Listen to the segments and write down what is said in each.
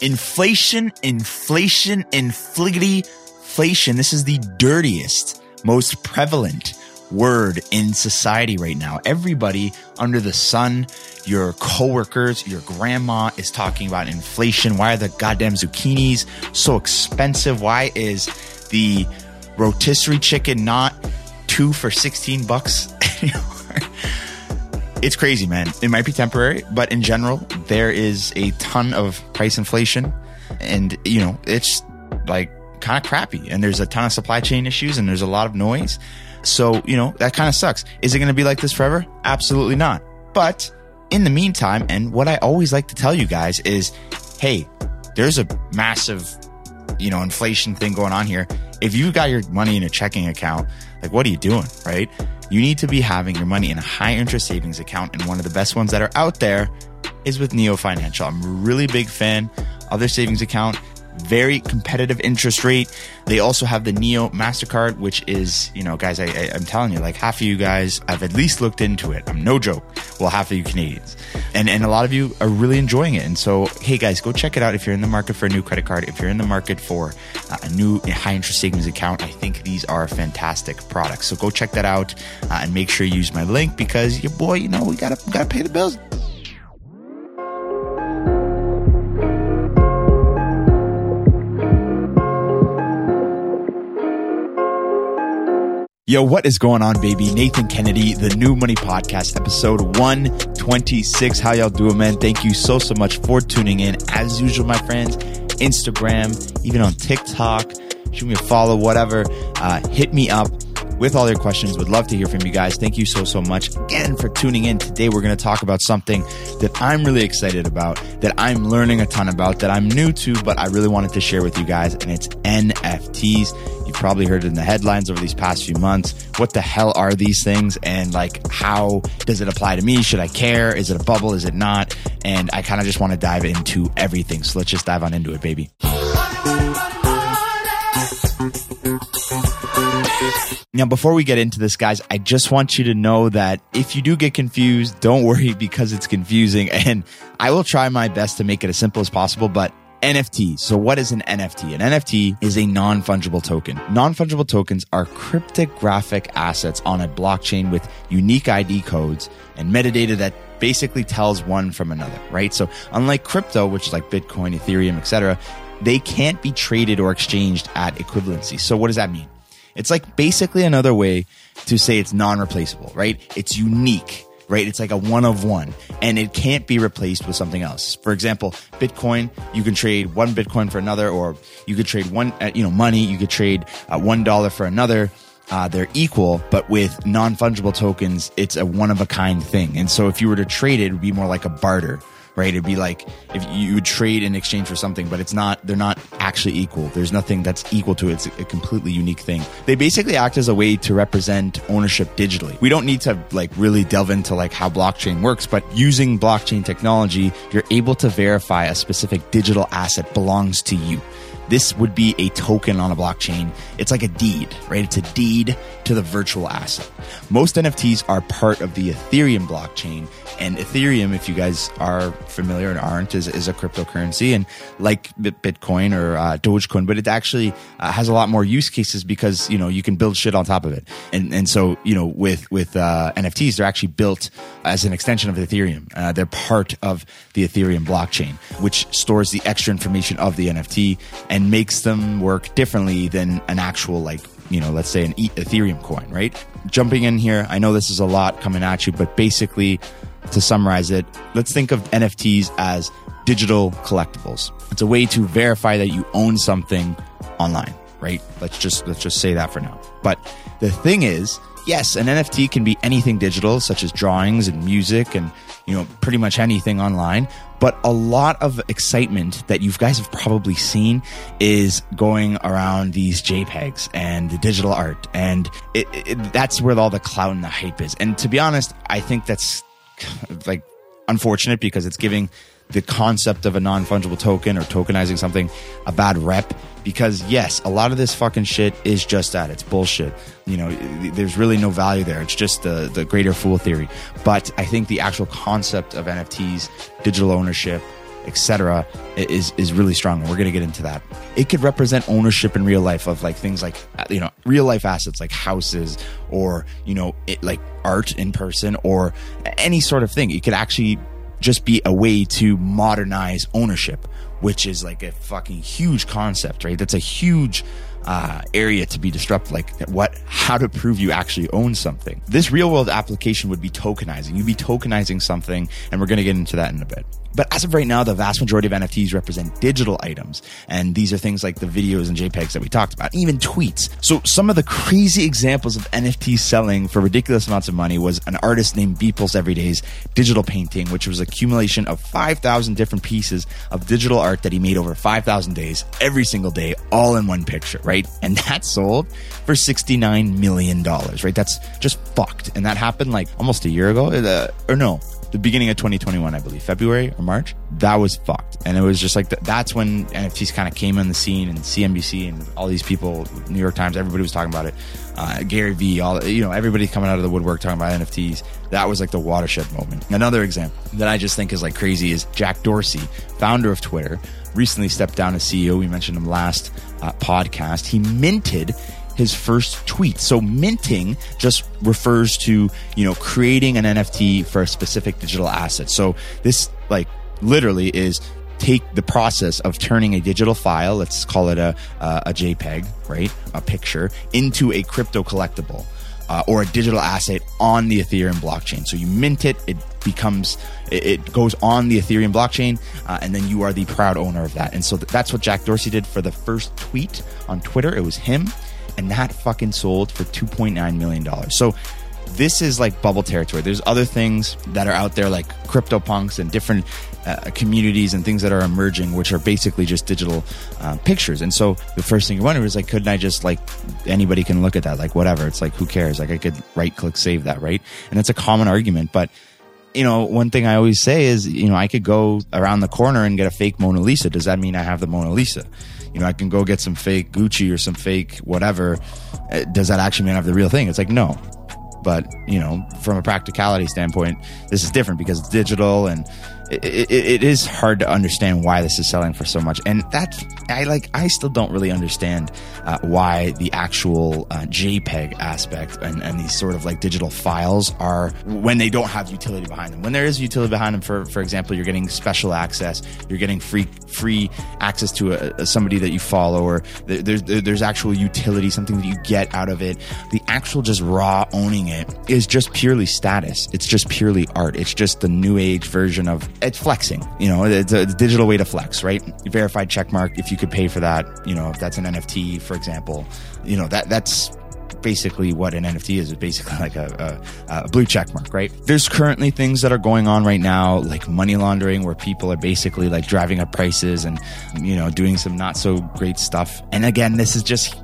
Inflation, inflation, infliggity, inflation. This is the dirtiest, most prevalent word in society right now. Everybody under the sun, your coworkers, your grandma is talking about inflation. Why are the goddamn zucchinis so expensive? Why is the rotisserie chicken not two for 16 bucks? It's crazy, man. It might be temporary, but in general, there is a ton of price inflation and, you know, it's like kind of crappy and there's a ton of supply chain issues and there's a lot of noise. So, you know, that kind of sucks. Is it going to be like this forever? Absolutely not. But in the meantime, and what I always like to tell you guys is, hey, there's a massive, you know, inflation thing going on here. If you've got your money in a checking account, like what are you doing, right? You need to be having your money in a high interest savings account. And one of the best ones that are out there is with Neo Financial. I'm a really big fan of their savings account very competitive interest rate. They also have the Neo MasterCard, which is, you know, guys, I, I, am telling you, like half of you guys I've at least looked into it. I'm no joke. Well, half of you Canadians. And, and a lot of you are really enjoying it. And so, hey guys, go check it out if you're in the market for a new credit card, if you're in the market for uh, a new high interest savings account. I think these are fantastic products. So go check that out uh, and make sure you use my link because your boy, you know, we gotta, gotta pay the bills. Yo, what is going on, baby? Nathan Kennedy, the New Money Podcast, episode 126. How y'all doing, man? Thank you so, so much for tuning in. As usual, my friends, Instagram, even on TikTok, shoot me a follow, whatever. Uh, hit me up with all your questions. Would love to hear from you guys. Thank you so, so much again for tuning in. Today, we're going to talk about something that I'm really excited about, that I'm learning a ton about, that I'm new to, but I really wanted to share with you guys. And it's NFTs. You've probably heard it in the headlines over these past few months. What the hell are these things? And like, how does it apply to me? Should I care? Is it a bubble? Is it not? And I kind of just want to dive into everything. So let's just dive on into it, baby. Now, before we get into this, guys, I just want you to know that if you do get confused, don't worry because it's confusing. And I will try my best to make it as simple as possible, but NFT. So what is an NFT? An NFT is a non-fungible token. Non-fungible tokens are cryptographic assets on a blockchain with unique ID codes and metadata that basically tells one from another, right? So unlike crypto, which is like Bitcoin, Ethereum, etc., they can't be traded or exchanged at equivalency. So what does that mean? It's like basically another way to say it's non-replaceable, right? It's unique, right? It's like a one of one and it can't be replaced with something else. For example, Bitcoin, you can trade one Bitcoin for another, or you could trade one, uh, you know, money, you could trade uh, one dollar for another. Uh, they're equal, but with non fungible tokens, it's a one of a kind thing. And so if you were to trade it, it would be more like a barter right? It'd be like if you would trade in exchange for something, but it's not, they're not actually equal. There's nothing that's equal to it. It's a completely unique thing. They basically act as a way to represent ownership digitally. We don't need to like really delve into like how blockchain works, but using blockchain technology, you're able to verify a specific digital asset belongs to you. This would be a token on a blockchain. It's like a deed, right? It's a deed to the virtual asset. Most NFTs are part of the Ethereum blockchain. And Ethereum, if you guys are familiar and aren't, is, is a cryptocurrency and like Bitcoin or uh, Dogecoin, but it actually uh, has a lot more use cases because, you know, you can build shit on top of it. And, and so, you know, with, with uh, NFTs, they're actually built as an extension of Ethereum. Uh, they're part of the Ethereum blockchain, which stores the extra information of the NFT and and makes them work differently than an actual like you know let's say an ethereum coin right? Jumping in here i know this is a lot coming at you but basically to summarize it let's think of nfts as digital collectibles. It's a way to verify that you own something online right? Let's just let's just say that for now. But the thing is yes an nft can be anything digital such as drawings and music and you know pretty much anything online but a lot of excitement that you guys have probably seen is going around these JPEGs and the digital art. And it, it, that's where all the clout and the hype is. And to be honest, I think that's like unfortunate because it's giving the concept of a non fungible token or tokenizing something a bad rep because yes, a lot of this fucking shit is just that. It's bullshit. You know, there's really no value there. It's just the the greater fool theory. But I think the actual concept of NFTs, digital ownership, etc., is is really strong. We're going to get into that. It could represent ownership in real life of like things like uh, you know real life assets like houses or you know it, like art in person or any sort of thing. It could actually just be a way to modernize ownership, which is like a fucking huge concept, right? That's a huge uh, area to be disrupted. Like what, how to prove you actually own something. This real world application would be tokenizing. You'd be tokenizing something, and we're going to get into that in a bit. But as of right now, the vast majority of NFTs represent digital items. And these are things like the videos and JPEGs that we talked about, even tweets. So some of the crazy examples of NFTs selling for ridiculous amounts of money was an artist named Beeple's Everyday's digital painting, which was accumulation of 5,000 different pieces of digital art that he made over 5,000 days, every single day, all in one picture, right? And that sold for $69 million, right? That's just fucked. And that happened like almost a year ago, uh, or no, the beginning of 2021, I believe, February or March. That was fucked. And it was just like, that's when NFTs kind of came on the scene and CNBC and all these people, New York Times, everybody was talking about it. Uh, Gary Vee, all, you know, everybody coming out of the woodwork talking about NFTs. That was like the watershed moment. Another example that I just think is like crazy is Jack Dorsey, founder of Twitter, recently stepped down as CEO. We mentioned him last uh, podcast. He minted his first tweet. So minting just refers to, you know, creating an NFT for a specific digital asset. So this like literally is take the process of turning a digital file, let's call it a, a, a JPEG, right? A picture into a crypto collectible. Uh, or a digital asset on the Ethereum blockchain. So you mint it, it becomes, it, it goes on the Ethereum blockchain, uh, and then you are the proud owner of that. And so th- that's what Jack Dorsey did for the first tweet on Twitter. It was him and that fucking sold for $2.9 million. So this is like bubble territory. There's other things that are out there like CryptoPunks and different uh, communities and things that are emerging, which are basically just digital uh, pictures. And so the first thing you wonder is like, couldn't I just like anybody can look at that? Like whatever. It's like, who cares? Like I could right click save that, right? And that's a common argument, but you know, one thing I always say is, you know, I could go around the corner and get a fake Mona Lisa. Does that mean I have the Mona Lisa? You know, I can go get some fake Gucci or some fake whatever. Uh, does that actually mean I have the real thing? It's like, no. But, you know, from a practicality standpoint, this is different because it's digital and it, it, is hard to understand why this is selling for so much. And that I like, I still don't really understand uh, why the actual uh, JPEG aspect and, and these sort of like digital files are when they don't have utility behind them. When there is utility behind them, for for example, you're getting special access, you're getting free free access to a, a somebody that you follow, or there's there's actual utility, something that you get out of it. The actual just raw owning it is just purely status. It's just purely art. It's just the new age version of it's flexing. You know, it's a, digital way to flex, right? Verified check mark. If you could pay for that, you know, if that's an NFT, for example, you know that that's basically what an NFT is. It's basically like a, a, a, blue check mark, right? There's currently things that are going on right now, like money laundering, where people are basically like driving up prices and, you know, doing some not so great stuff. And again, this is just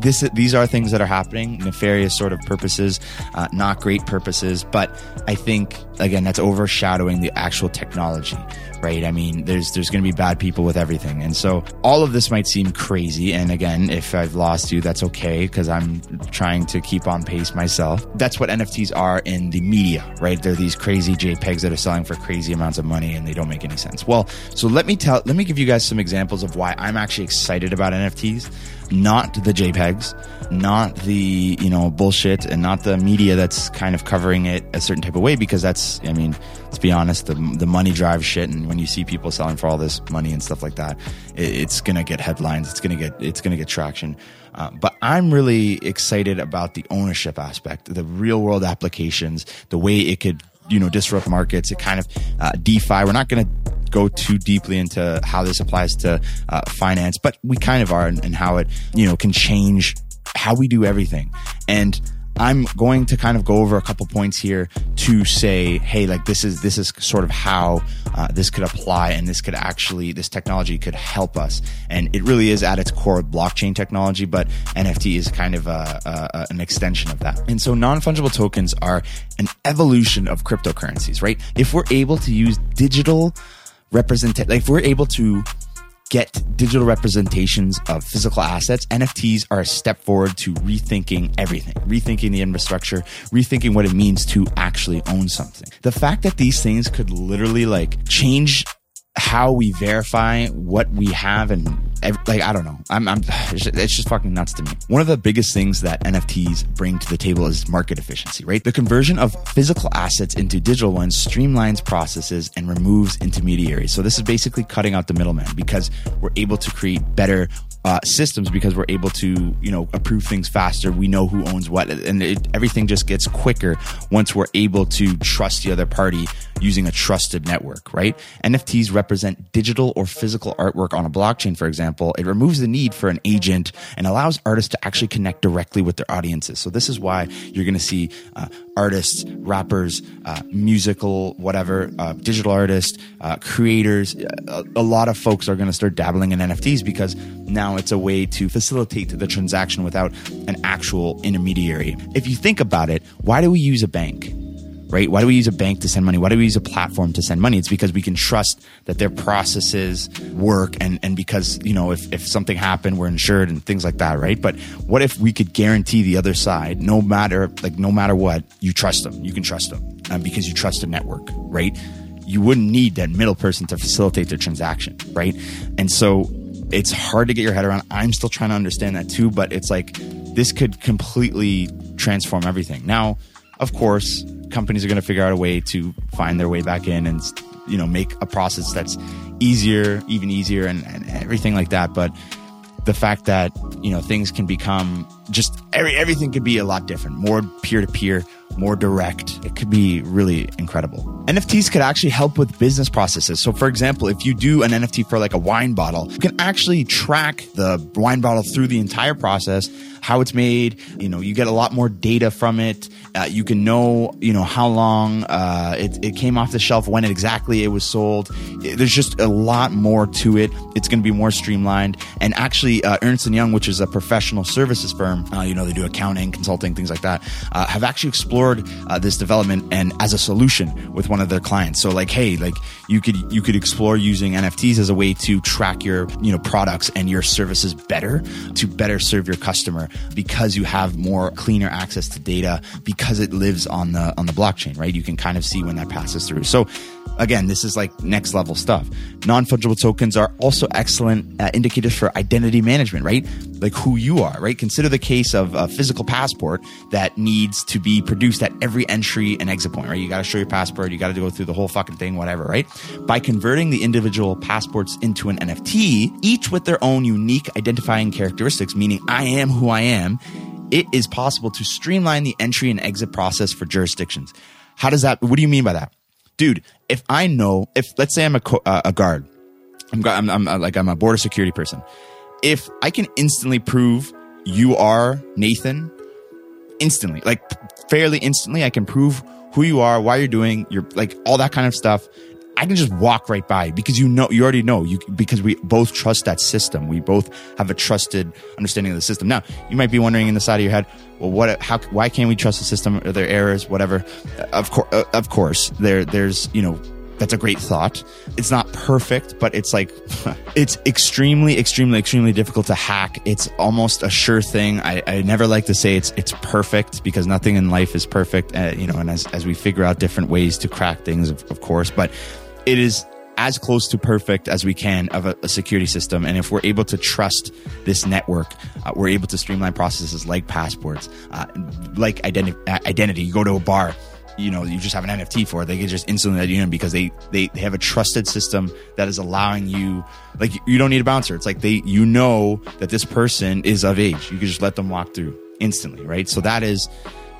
this these are things that are happening nefarious sort of purposes uh, not great purposes but i think again that's overshadowing the actual technology right? I mean there's there's going to be bad people with everything. And so all of this might seem crazy. And again if i've lost you that's okay because i'm trying to keep on pace myself. That's what nfts are in the media right? They're these crazy jpegs that are selling for crazy amounts of money and they don't make any sense. Well so let me tell let me give you guys some examples of why i'm actually excited about nfts not the JPEGs, not the, you know, bullshit and not the media that's kind of covering it a certain type of way because that's, I mean, let's be honest, the, the money drives shit. And when you see people selling for all this money and stuff like that, it, it's to get headlines. It's to get, it's to get traction. Uh, but I'm really excited about the ownership aspect, the real world applications, the way it could, you know, disrupt markets. It kind of, uh, DeFi. We're not going to go too deeply into how this applies to uh, finance, but we kind of are and how it, you know, can change how we do everything. And I'm going to kind of go over a couple points here to say, hey, like this is this is sort of how uh, this could apply, and this could actually this technology could help us. And it really is at its core blockchain technology, but NFT is kind of a, a, an extension of that. And so non fungible tokens are an evolution of cryptocurrencies, right? If we're able to use digital represent like if we're able to get digital representations of physical assets, NFTs are a step forward to rethinking everything, rethinking the infrastructure, rethinking what it means to actually own something. The fact that these things could literally like change how we verify what we have and like I don't know. I'm, I'm it's just fucking nuts to me. One of the biggest things that NFTs bring to the table is market efficiency, right? The conversion of physical assets into digital ones streamlines processes and removes intermediaries. So this is basically cutting out the middleman because we're able to create better uh, systems because we're able to, you know, approve things faster. We know who owns what, and it, everything just gets quicker once we're able to trust the other party using a trusted network, right? NFTs represent digital or physical artwork on a blockchain, for example. It removes the need for an agent and allows artists to actually connect directly with their audiences. So this is why you're going to see uh, artists, rappers, uh, musical, whatever, uh, digital artists, uh, creators. A, a lot of folks are going to start dabbling in NFTs because now it's a way to facilitate the transaction without an actual intermediary. If you think about it, why do we use a bank? Right? Why do we use a bank to send money? Why do we use a platform to send money? It's because we can trust that their processes work and, and because, you know, if, if something happened, we're insured and things like that, right? But what if we could guarantee the other side, no matter, like, no matter what, you trust them, you can trust them um, because you trust a network, right? You wouldn't need that middle person to facilitate the transaction, right? And so it's hard to get your head around. I'm still trying to understand that too, but it's like this could completely transform everything. Now, of course, companies are going to figure out a way to find their way back in and you know make a process that's easier, even easier, and, and everything like that. But the fact that you know things can become just every, everything could be a lot different, more peer to peer, more direct. It could be really incredible. NFTs could actually help with business processes. So, for example, if you do an NFT for like a wine bottle, you can actually track the wine bottle through the entire process, how it's made. You know, you get a lot more data from it. Uh, you can know, you know, how long uh, it, it came off the shelf, when exactly it was sold. There's just a lot more to it. It's going to be more streamlined. And actually, uh, Ernst and Young, which is a professional services firm, uh, you know, they do accounting, consulting, things like that, uh, have actually explored uh, this development and as a solution with one of their clients. So, like, hey, like you could you could explore using NFTs as a way to track your you know products and your services better to better serve your customer because you have more cleaner access to data because it lives on the on the blockchain, right? You can kind of see when that passes through. So again, this is like next level stuff. Non fungible tokens are also excellent uh, indicators for identity management, right? Like who you are, right? Consider the case of a physical passport that needs to be produced at every entry and exit point, right? You got to show your passport, you got to go through the whole fucking thing, whatever, right? By converting the individual passports into an NFT, each with their own unique identifying characteristics, meaning I am who I am it is possible to streamline the entry and exit process for jurisdictions. How does that, what do you mean by that? Dude, if I know, if let's say I'm a, uh, a guard, I'm, I'm, I'm uh, like, I'm a border security person. If I can instantly prove you are Nathan, instantly, like fairly instantly, I can prove who you are, why you're doing, your like all that kind of stuff. I can just walk right by because you know, you already know you, because we both trust that system. We both have a trusted understanding of the system. Now, you might be wondering in the side of your head, well, what, how, why can't we trust the system? Are there errors? Whatever. Of course, uh, of course, there, there's, you know, that's a great thought. It's not perfect, but it's like, it's extremely, extremely, extremely difficult to hack. It's almost a sure thing. I, I never like to say it's, it's perfect because nothing in life is perfect. Uh, you know, and as, as we figure out different ways to crack things, of, of course, but it is as close to perfect as we can of a, a, security system. And if we're able to trust this network, uh, we're able to streamline processes like passports, uh, like identi- uh, identity. You go to a bar, you know, you just have an NFT for it. They can just instantly let you in because they, they, they have a trusted system that is allowing you, like, you don't need a bouncer. It's like they, you know that this person is of age. You can just let them walk through instantly, right? So that is,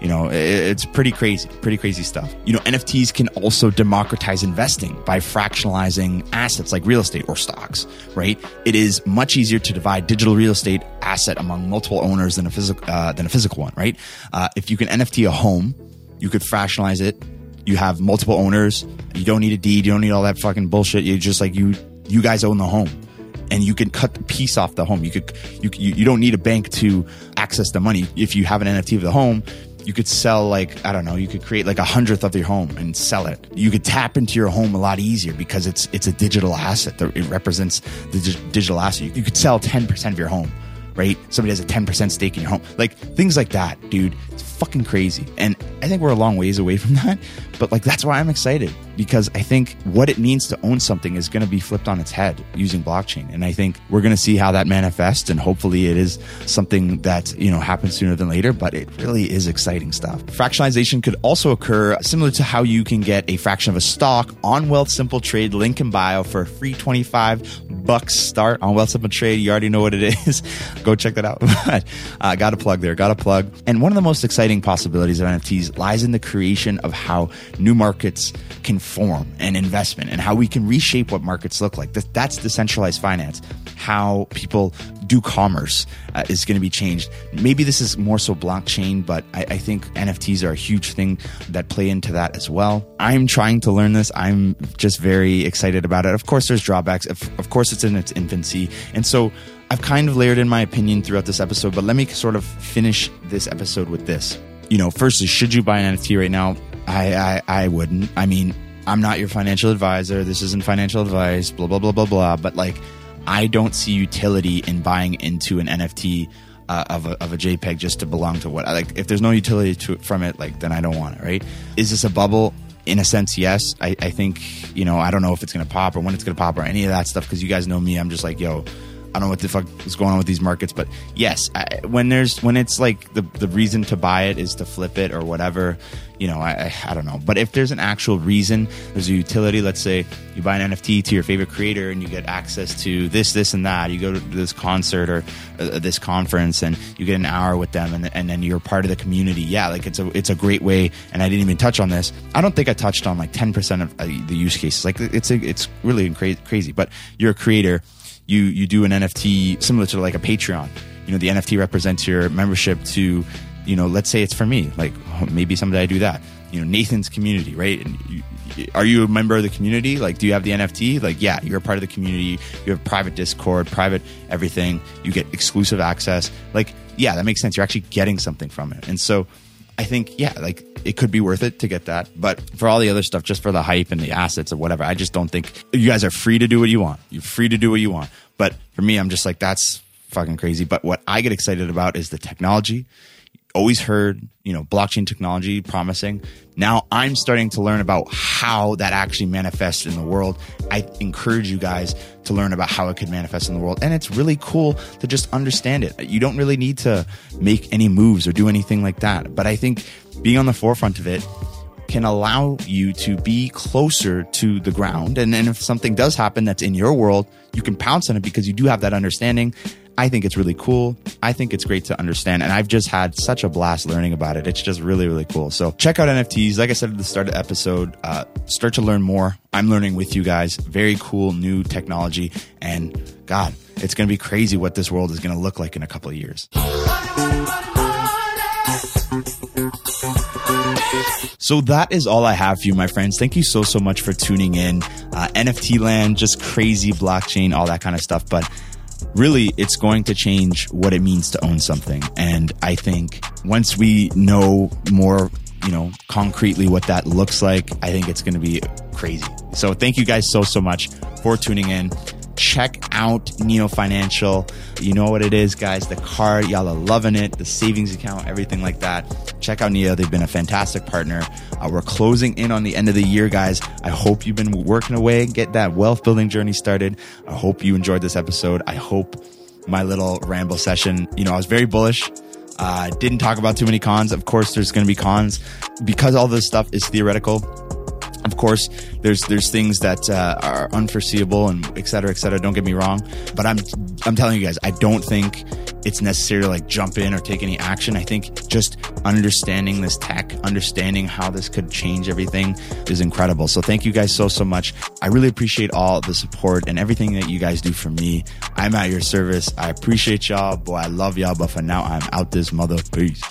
you know, it's pretty crazy, pretty crazy stuff. You know, NFTs can also democratize investing by fractionalizing assets like real estate or stocks, right? It is much easier to divide digital real estate asset among multiple owners than a physical, uh, than a physical one, right? Uh, if you can NFT a home, you could fractionalize it. You have multiple owners. You don't need a deed. You don't need all that fucking bullshit. You just like you, you guys own the home and you can cut the piece off the home. You could, you, you don't need a bank to access the money. If you have an NFT of the home, you could sell like I don't know, you could create like a hundredth of your home and sell it. You could tap into your home a lot easier because it's it's a digital asset. It represents the digital asset. You could sell ten percent of your home, right? Somebody has a ten percent stake in your home, like things like that, dude. It's fucking crazy. And I think we're a long ways away from that. But like, that's why I'm excited because I think what it means to own something is going to be flipped on its head using blockchain. And I think we're going to see how that manifests. And hopefully it is something that, you know, happens sooner than later, but it really is exciting stuff. Fractionalization could also occur similar to how you can get a fraction of a stock on Wealthsimple Trade, link in bio for a free 25 bucks start on Wealthsimple Trade. You already know what it is. Go check that out. but uh, got a plug there, got a plug. And one of the most exciting possibilities of NFTs lies in the creation of how new markets can form and investment and how we can reshape what markets look like. That's decentralized finance. How people do commerce uh, is going to be changed. Maybe this is more so blockchain, but I, I, think NFTs are a huge thing that play into that as well. I'm trying to learn this. I'm just very excited about it. Of course, there's drawbacks. Of, of course, it's in its infancy. And so I've kind of layered in my opinion throughout this episode, but let me sort of finish this episode with this. You know, firstly, should you buy an NFT right now? I, I, I wouldn't. I mean, I'm not your financial advisor. This isn't financial advice, blah, blah, blah, blah, blah. But like, I don't see utility in buying into an NFT uh, of, a, of a JPEG just to belong to what, like, if there's no utility to from it, like, then I don't want it, right? Is this a bubble? In a sense, yes. I, I think, you know, I don't know if it's going to pop or when it's going to pop or any of that stuff because you guys know me. I'm just like, yo, I don't know what the fuck is going on with these markets, but yes, I, when there's when it's like the the reason to buy it is to flip it or whatever, you know, I, I, I don't know. But if there's an actual reason, there's a utility. Let's say you buy an NFT to your favorite creator and you get access to this, this, and that. You go to this concert or uh, this conference and you get an hour with them, and and then you're part of the community. Yeah, like it's a it's a great way. And I didn't even touch on this. I don't think I touched on like 10% of uh, the use cases. Like it's a, it's really crazy. But you're a creator you you do an NFT similar to like a Patreon. You know, the NFT represents your membership to, you know, let's say it's for me. Like oh, maybe someday I do that. You know, Nathan's community, right? And you, are you a member of the community? Like, do you have the NFT? Like, yeah, you're a part of the community. You have private Discord, private everything. You get exclusive access. Like, yeah, that makes sense. You're actually getting something from it. And so I think, yeah, like it could be worth it to get that. But for all the other stuff, just for the hype and the assets or whatever, I just don't think you guys are free to do what you want. You're free to do what you want. But for me, I'm just like, that's fucking crazy. But what I get excited about is the technology. Always heard, you know, blockchain technology promising. Now I'm starting to learn about how that actually manifests in the world. I encourage you guys to learn about how it could manifest in the world. And it's really cool to just understand it. You don't really need to make any moves or do anything like that. But I think being on the forefront of it can allow you to be closer to the ground. And then if something does happen that's in your world, you can pounce on it because you do have that understanding. I think it's really cool. I think it's great to understand. And I've just had such a blast learning about it. It's just really, really cool. So check out NFTs. Like I said at the start of the episode, uh, start to learn more. I'm learning with you guys. Very cool new technology. And God, it's going to be crazy what this world is going to look like in a couple of years. So that is all I have for you, my friends. Thank you so, so much for tuning in. Uh, NFT land, just crazy blockchain, all that kind of stuff. But really, it's going to change what it means to own something. And I think once we know more, you know, concretely what that looks like, I think it's going to be crazy. So thank you guys so, so much for tuning in check out Neo Financial. You know what it is, guys. The card, y'all are loving it. The savings account, everything like that. Check out Neo. They've been a fantastic partner. Uh, we're closing in on the end of the year, guys. I hope you've been working away, get that wealth building journey started. I hope you enjoyed this episode. I hope my little ramble session, you know, I was very bullish. Uh, didn't talk about too many cons. Of course, there's going to be cons because all this stuff is theoretical of course, there's there's things that uh, are unforeseeable and et cetera, et cetera. Don't get me wrong, but I'm I'm telling you guys, I don't think it's necessary to like jump in or take any action. I think just understanding this tech, understanding how this could change everything is incredible. So thank you guys so so much. I really appreciate all the support and everything that you guys do for me. I'm at your service. I appreciate y'all, boy. I love y'all, but for now, I'm out this mother. Peace.